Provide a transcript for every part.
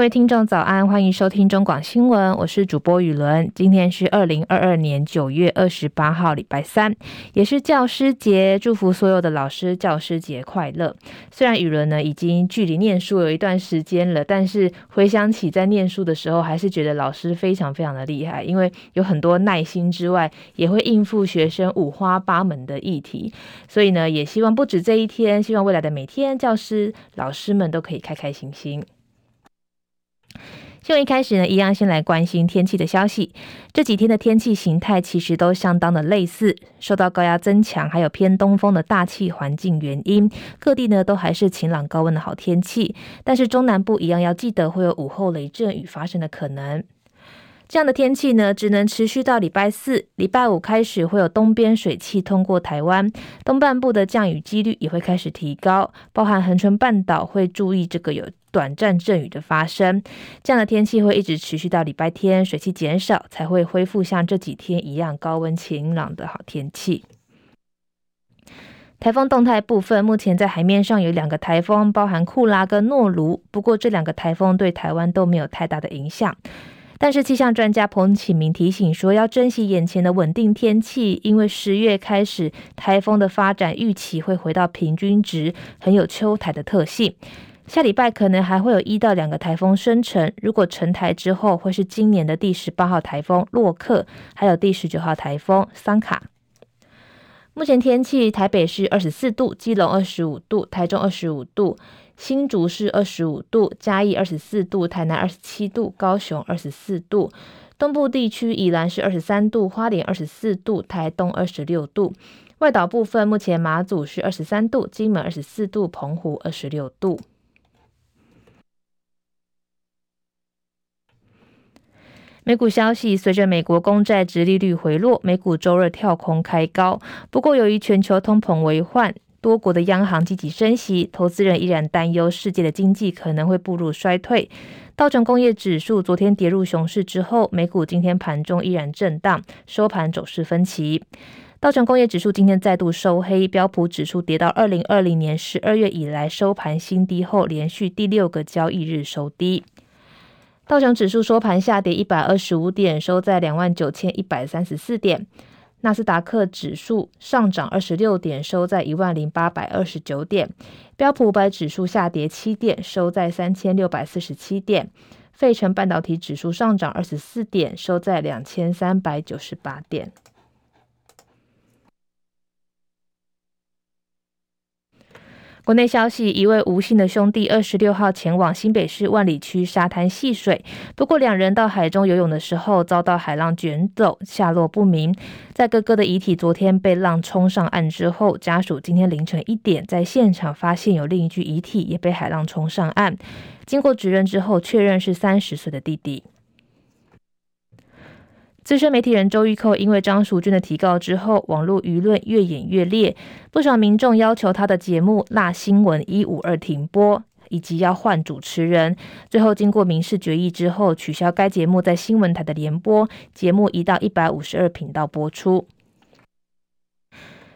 各位听众早安，欢迎收听中广新闻，我是主播雨伦。今天是二零二二年九月二十八号，礼拜三，也是教师节，祝福所有的老师教师节快乐。虽然雨伦呢已经距离念书有一段时间了，但是回想起在念书的时候，还是觉得老师非常非常的厉害，因为有很多耐心之外，也会应付学生五花八门的议题。所以呢，也希望不止这一天，希望未来的每天，教师老师们都可以开开心心。新闻一开始呢，一样先来关心天气的消息。这几天的天气形态其实都相当的类似，受到高压增强还有偏东风的大气环境原因，各地呢都还是晴朗高温的好天气。但是中南部一样要记得会有午后雷阵雨发生的可能。这样的天气呢，只能持续到礼拜四、礼拜五开始会有东边水汽通过台湾，东半部的降雨几率也会开始提高，包含恒春半岛会注意这个有。短暂阵雨的发生，这样的天气会一直持续到礼拜天，水汽减少才会恢复像这几天一样高温晴朗的好天气。台风动态部分，目前在海面上有两个台风，包含库拉跟诺卢。不过这两个台风对台湾都没有太大的影响。但是气象专家彭启明提醒说，要珍惜眼前的稳定天气，因为十月开始台风的发展预期会回到平均值，很有秋台的特性。下礼拜可能还会有一到两个台风生成，如果成台之后，会是今年的第十八号台风洛克，还有第十九号台风桑卡。目前天气：台北市二十四度，基隆二十五度，台中二十五度，新竹市二十五度，嘉义二十四度，台南二十七度，高雄二十四度。东部地区宜兰是二十三度，花莲二十四度，台东二十六度。外岛部分，目前马祖是二十三度，金门二十四度，澎湖二十六度。美股消息，随着美国公债殖利率回落，美股周二跳空开高。不过，由于全球通膨为患，多国的央行积极升息，投资人依然担忧世界的经济可能会步入衰退。道琼工业指数昨天跌入熊市之后，美股今天盘中依然震荡，收盘走势分歧。道琼工业指数今天再度收黑，标普指数跌到二零二零年十二月以来收盘新低后，连续第六个交易日收低。道琼指数收盘下跌一百二十五点，收在两万九千一百三十四点。纳斯达克指数上涨二十六点，收在一万零八百二十九点。标普五百指数下跌七点，收在三千六百四十七点。费城半导体指数上涨二十四点，收在两千三百九十八点。国内消息，一位吴姓的兄弟二十六号前往新北市万里区沙滩戏水，不过两人到海中游泳的时候遭到海浪卷走，下落不明。在哥哥的遗体昨天被浪冲上岸之后，家属今天凌晨一点在现场发现有另一具遗体也被海浪冲上岸，经过指认之后确认是三十岁的弟弟。资深媒体人周玉蔻因为张淑君的提告之后，网络舆论越演越烈，不少民众要求他的节目《辣新闻一五二》停播，以及要换主持人。最后经过民事决议之后，取消该节目在新闻台的联播，节目移到一百五十二频道播出。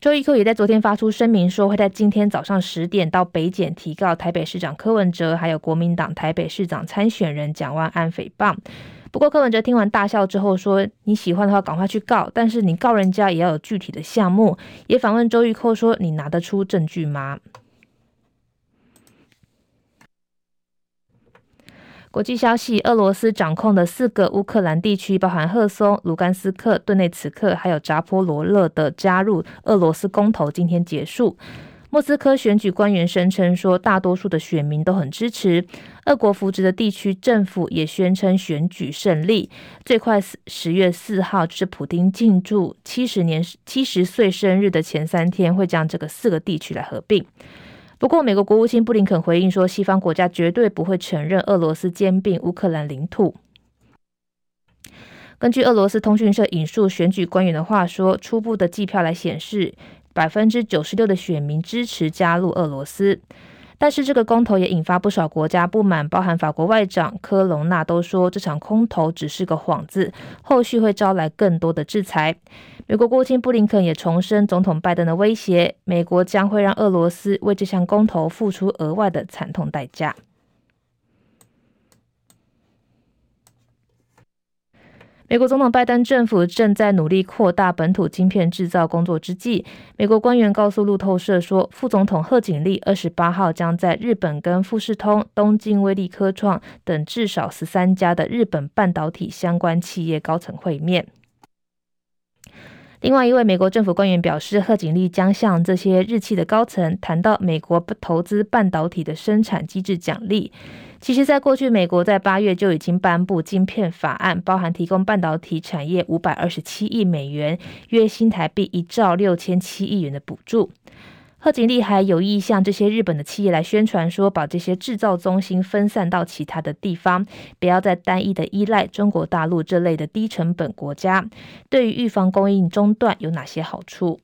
周玉蔻也在昨天发出声明说，会在今天早上十点到北检提告台北市长柯文哲，还有国民党台北市长参选人蒋万安诽谤。不过柯文哲听完大笑之后说：“你喜欢的话，赶快去告，但是你告人家也要有具体的项目。”也反问周玉蔻说：“你拿得出证据吗？”国际消息：俄罗斯掌控的四个乌克兰地区，包含赫松、卢甘斯克、顿内茨克，还有扎波罗热的加入俄罗斯公投，今天结束。莫斯科选举官员声称说，大多数的选民都很支持。俄国扶植的地区政府也宣称选举胜利。最快十月四号就是普丁庆祝七十年七十岁生日的前三天，会将这个四个地区来合并。不过，美国国务卿布林肯回应说，西方国家绝对不会承认俄罗斯兼并乌克兰领土。根据俄罗斯通讯社引述选举官员的话说，初步的计票来显示。百分之九十六的选民支持加入俄罗斯，但是这个公投也引发不少国家不满，包含法国外长科隆纳都说这场公投只是个幌子，后续会招来更多的制裁。美国国务卿布林肯也重申总统拜登的威胁，美国将会让俄罗斯为这项公投付出额外的惨痛代价。美国总统拜登政府正在努力扩大本土晶片制造工作之际，美国官员告诉路透社说，副总统贺锦丽二十八号将在日本跟富士通、东京威力科创等至少十三家的日本半导体相关企业高层会面。另外一位美国政府官员表示，贺锦丽将向这些日企的高层谈到美国投资半导体的生产机制奖励。其实，在过去，美国在八月就已经颁布晶片法案，包含提供半导体产业五百二十七亿美元（约新台币一兆六千七亿元）的补助。贺锦丽还有意向这些日本的企业来宣传说，把这些制造中心分散到其他的地方，不要再单一的依赖中国大陆这类的低成本国家。对于预防供应中断有哪些好处？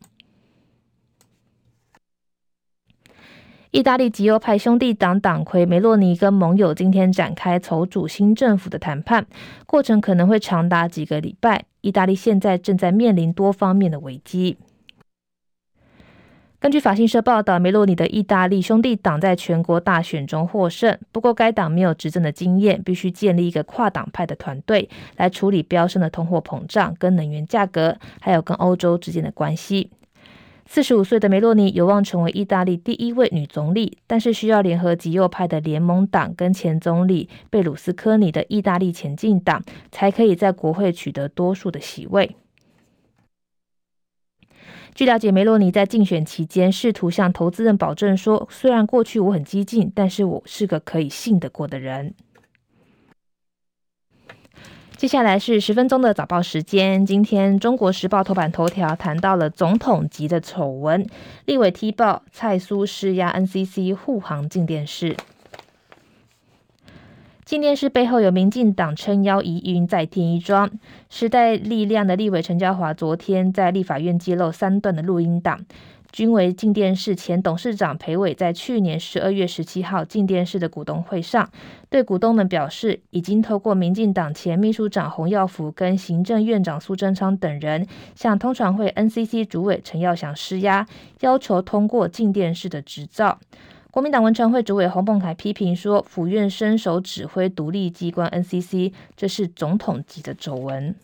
意大利极右派兄弟党党魁梅洛尼跟盟友今天展开筹组新政府的谈判，过程可能会长达几个礼拜。意大利现在正在面临多方面的危机。根据法新社报道，梅洛尼的意大利兄弟党在全国大选中获胜，不过该党没有执政的经验，必须建立一个跨党派的团队来处理飙升的通货膨胀、跟能源价格，还有跟欧洲之间的关系。四十五岁的梅洛尼有望成为意大利第一位女总理，但是需要联合极右派的联盟党跟前总理贝鲁斯科尼的意大利前进党，才可以在国会取得多数的席位。据了解，梅洛尼在竞选期间试图向投资人保证说：“虽然过去我很激进，但是我是个可以信得过的人。”接下来是十分钟的早报时间。今天《中国时报》头版头条谈到了总统级的丑闻，立委踢爆蔡苏施压 NCC 护航进电视。静电视背后有民进党撑腰疑云，再添一桩。时代力量的立委陈椒华昨天在立法院揭露三段的录音档，均为静电视前董事长裴伟在去年十二月十七号静电视的股东会上，对股东们表示，已经透过民进党前秘书长洪耀福跟行政院长苏贞昌等人，向通传会 NCC 主委陈耀祥施压，要求通过静电视的执照。国民党文传会主委洪孟楷批评说，府院伸手指挥独立机关 NCC，这是总统级的丑闻。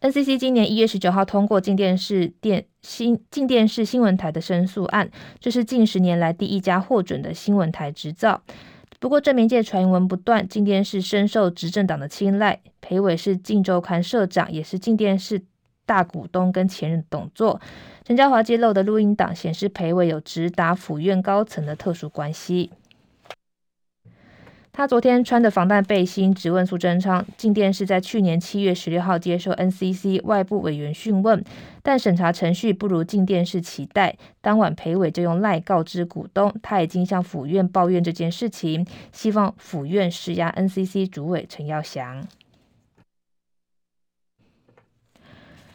NCC 今年一月十九号通过静电视电新静电视新闻台的申诉案，这是近十年来第一家获准的新闻台执照。不过，政媒界传闻不断，静电视深受执政党的青睐。裴伟是镜周刊社长，也是静电视大股东跟前任董座。陈椒华揭露的录音档显示，裴伟有直达府院高层的特殊关系。他昨天穿着防弹背心质问苏贞昌，静电视在去年七月十六号接受 NCC 外部委员讯问，但审查程序不如静电视期待。当晚，裴伟就用赖告知股东，他已经向府院抱怨这件事情，希望府院施压 NCC 主委陈耀祥。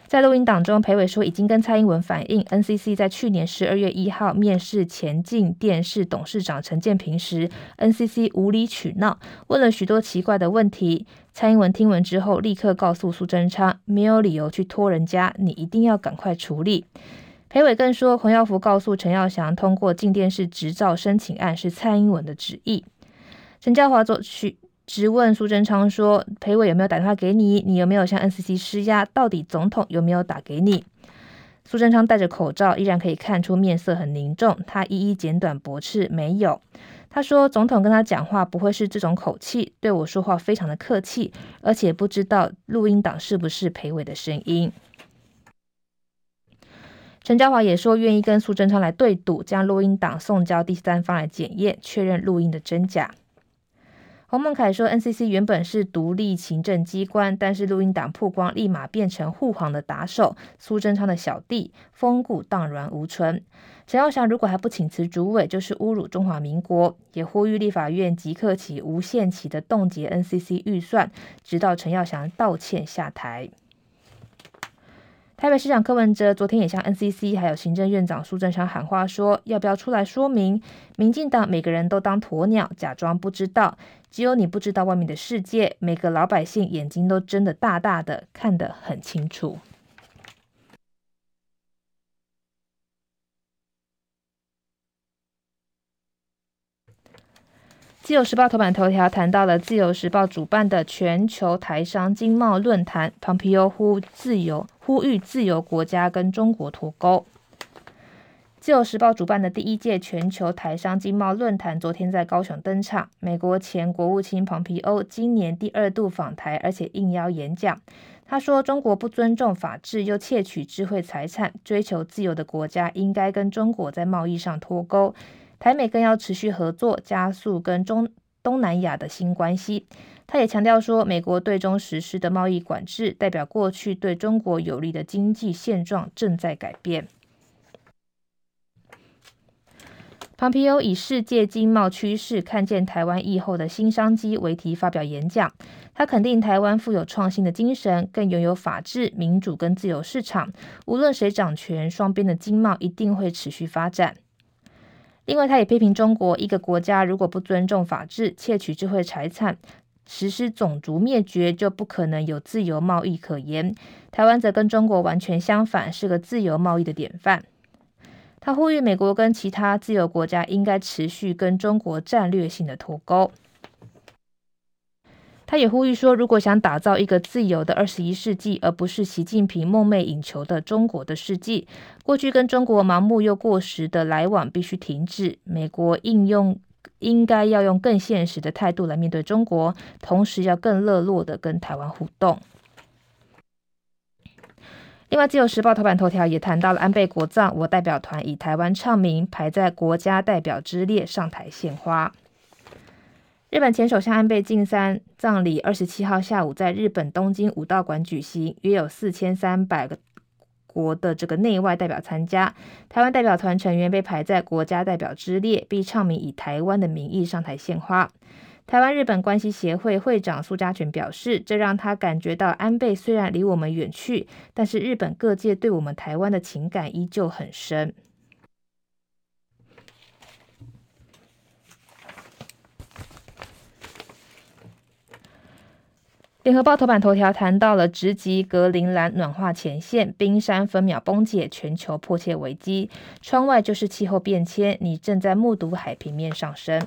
在录音档中，裴伟说已经跟蔡英文反映，NCC 在去年十二月一号面试前进电视董事长陈建平时，NCC 无理取闹，问了许多奇怪的问题。蔡英文听闻之后，立刻告诉苏贞昌，没有理由去拖人家，你一定要赶快处理。裴伟更说，洪耀福告诉陈耀祥，通过进电视执照申请案是蔡英文的旨意。陈椒华做去。质问苏贞昌说：“裴伟有没有打电话给你？你有没有向 NCC 施压？到底总统有没有打给你？”苏贞昌戴着口罩，依然可以看出面色很凝重。他一一简短驳斥：“没有。”他说：“总统跟他讲话不会是这种口气，对我说话非常的客气，而且不知道录音档是不是裴伟的声音。”陈椒华也说愿意跟苏贞昌来对赌，将录音档送交第三方来检验，确认录音的真假。王孟凯说，NCC 原本是独立行政机关，但是录音党曝光，立马变成护航的打手，苏贞昌的小弟，风骨荡然无存。陈耀祥如果还不请辞主委，就是侮辱中华民国，也呼吁立法院即刻起无限期的冻结 NCC 预算，直到陈耀祥道歉下台。台北市长柯文哲昨天也向 NCC 还有行政院长苏贞昌喊话说，要不要出来说明？民进党每个人都当鸵鸟，假装不知道，只有你不知道外面的世界，每个老百姓眼睛都睁得大大的，看得很清楚。自由时报头版头条谈到了自由时报主办的全球台商经贸论坛，Pompeo 呼自由呼吁自由国家跟中国脱钩。自由时报主办的第一届全球台商经贸论坛昨天在高雄登场，美国前国务卿蓬皮欧今年第二度访台，而且应邀演讲。他说：“中国不尊重法治，又窃取智慧财产，追求自由的国家应该跟中国在贸易上脱钩。台美更要持续合作，加速跟中东南亚的新关系。”他也强调说：“美国对中实施的贸易管制，代表过去对中国有利的经济现状正在改变。”庞皮欧以“世界经贸趋势看见台湾疫后的新商机”为题发表演讲。他肯定台湾富有创新的精神，更拥有法治、民主跟自由市场。无论谁掌权，双边的经贸一定会持续发展。另外，他也批评中国一个国家如果不尊重法治、窃取智慧财产、实施种族灭绝，就不可能有自由贸易可言。台湾则跟中国完全相反，是个自由贸易的典范。他呼吁美国跟其他自由国家应该持续跟中国战略性的脱钩。他也呼吁说，如果想打造一个自由的二十一世纪，而不是习近平梦寐以求的中国的世纪，过去跟中国盲目又过时的来往必须停止。美国应用应该要用更现实的态度来面对中国，同时要更热络的跟台湾互动。另外，《自由时报》头版头条也谈到了安倍国葬，我代表团以台湾唱名，排在国家代表之列上台献花。日本前首相安倍晋三葬礼二十七号下午在日本东京武道馆举行，约有四千三百个国的这个内外代表参加。台湾代表团成员被排在国家代表之列，并倡名以台湾的名义上台献花。台湾日本关系协会会长苏家全表示，这让他感觉到安倍虽然离我们远去，但是日本各界对我们台湾的情感依旧很深。联合报头版头条谈到了直击格陵兰暖化前线，冰山分秒崩解，全球迫切危机。窗外就是气候变迁，你正在目睹海平面上升。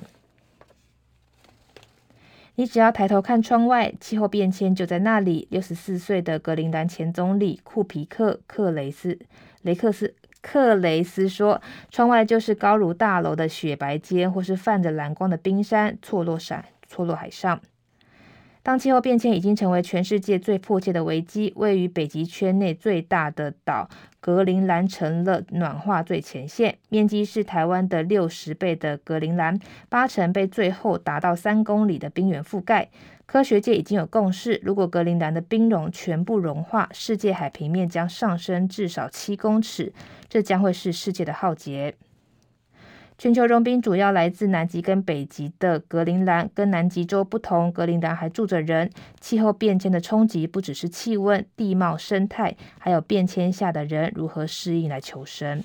你只要抬头看窗外，气候变迁就在那里。六十四岁的格陵兰前总理库皮克克雷斯雷克斯克雷斯说：“窗外就是高如大楼的雪白间，或是泛着蓝光的冰山错落闪错落海上。”当气候变迁已经成为全世界最迫切的危机，位于北极圈内最大的岛格陵兰成了暖化最前线。面积是台湾的六十倍的格陵兰，八成被最后达到三公里的冰原覆盖。科学界已经有共识，如果格陵兰的冰融全部融化，世界海平面将上升至少七公尺，这将会是世界的浩劫。全球融冰主要来自南极跟北极的格陵兰，跟南极洲不同，格陵兰还住着人。气候变迁的冲击不只是气温、地貌、生态，还有变迁下的人如何适应来求生。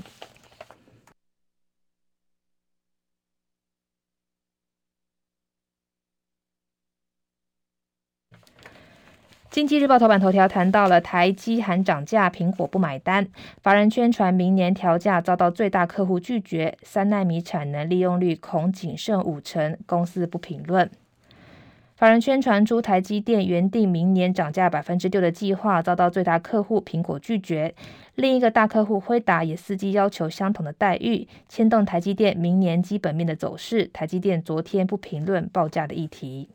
经济日报头版头条谈到了台积含涨价，苹果不买单。法人宣传明年调价遭到最大客户拒绝，三奈米产能利用率恐仅剩五成，公司不评论。法人宣传出台积电原定明年涨价百分之六的计划，遭到最大客户苹果拒绝。另一个大客户辉达也伺机要求相同的待遇，牵动台积电明年基本面的走势。台积电昨天不评论报价的议题。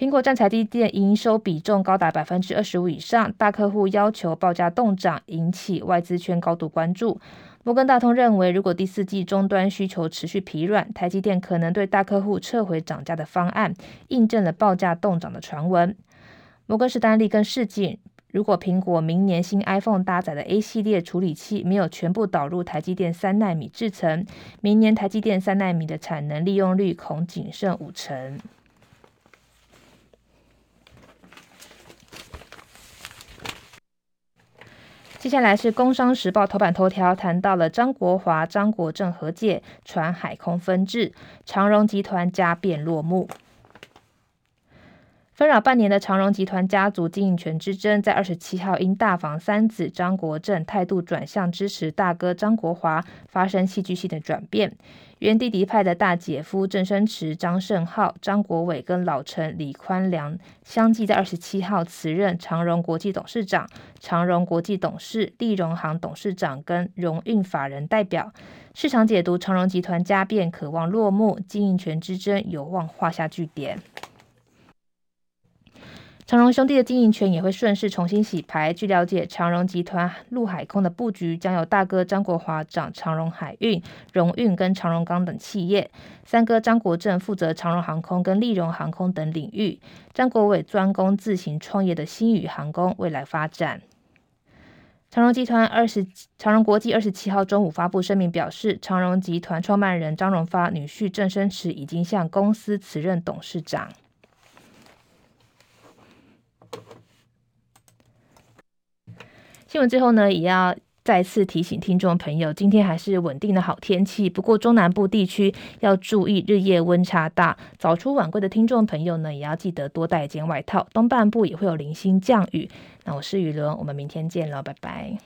苹果占台积电营收比重高达百分之二十五以上，大客户要求报价动涨，引起外资圈高度关注。摩根大通认为，如果第四季终端需求持续疲软，台积电可能对大客户撤回涨价的方案，印证了报价动涨的传闻。摩根士丹利更示警，如果苹果明年新 iPhone 搭载的 A 系列处理器没有全部导入台积电三纳米制程，明年台积电三纳米的产能利用率恐仅剩五成。接下来是《工商时报》头版头条，谈到了张国华、张国政和解，传海空分治，长荣集团家变落幕。纷扰半年的长荣集团家族经营权之争，在二十七号因大房三子张国政态度转向支持大哥张国华，发生戏剧性的转变。原弟弟派的大姐夫郑生池、张胜浩、张国伟跟老陈李宽良相继在二十七号辞任长荣国际董事长、长荣国际董事、利荣行董事长跟荣运法人代表。市场解读长荣集团家变渴望落幕，经营权之争有望画下句点。长荣兄弟的经营权也会顺势重新洗牌。据了解，长荣集团陆海空的布局将由大哥张国华掌长荣海运、荣运跟长荣钢等企业，三哥张国政负责长荣航空跟立荣航空等领域，张国伟专攻自行创业的星宇航空未来发展。长荣集团二十长荣国际二十七号中午发布声明表示，长荣集团创办人张荣发女婿郑生池已经向公司辞任董事长。新闻最后呢，也要再次提醒听众朋友，今天还是稳定的好天气。不过中南部地区要注意日夜温差大，早出晚归的听众朋友呢，也要记得多带一件外套。东半部也会有零星降雨。那我是雨伦，我们明天见了，拜拜。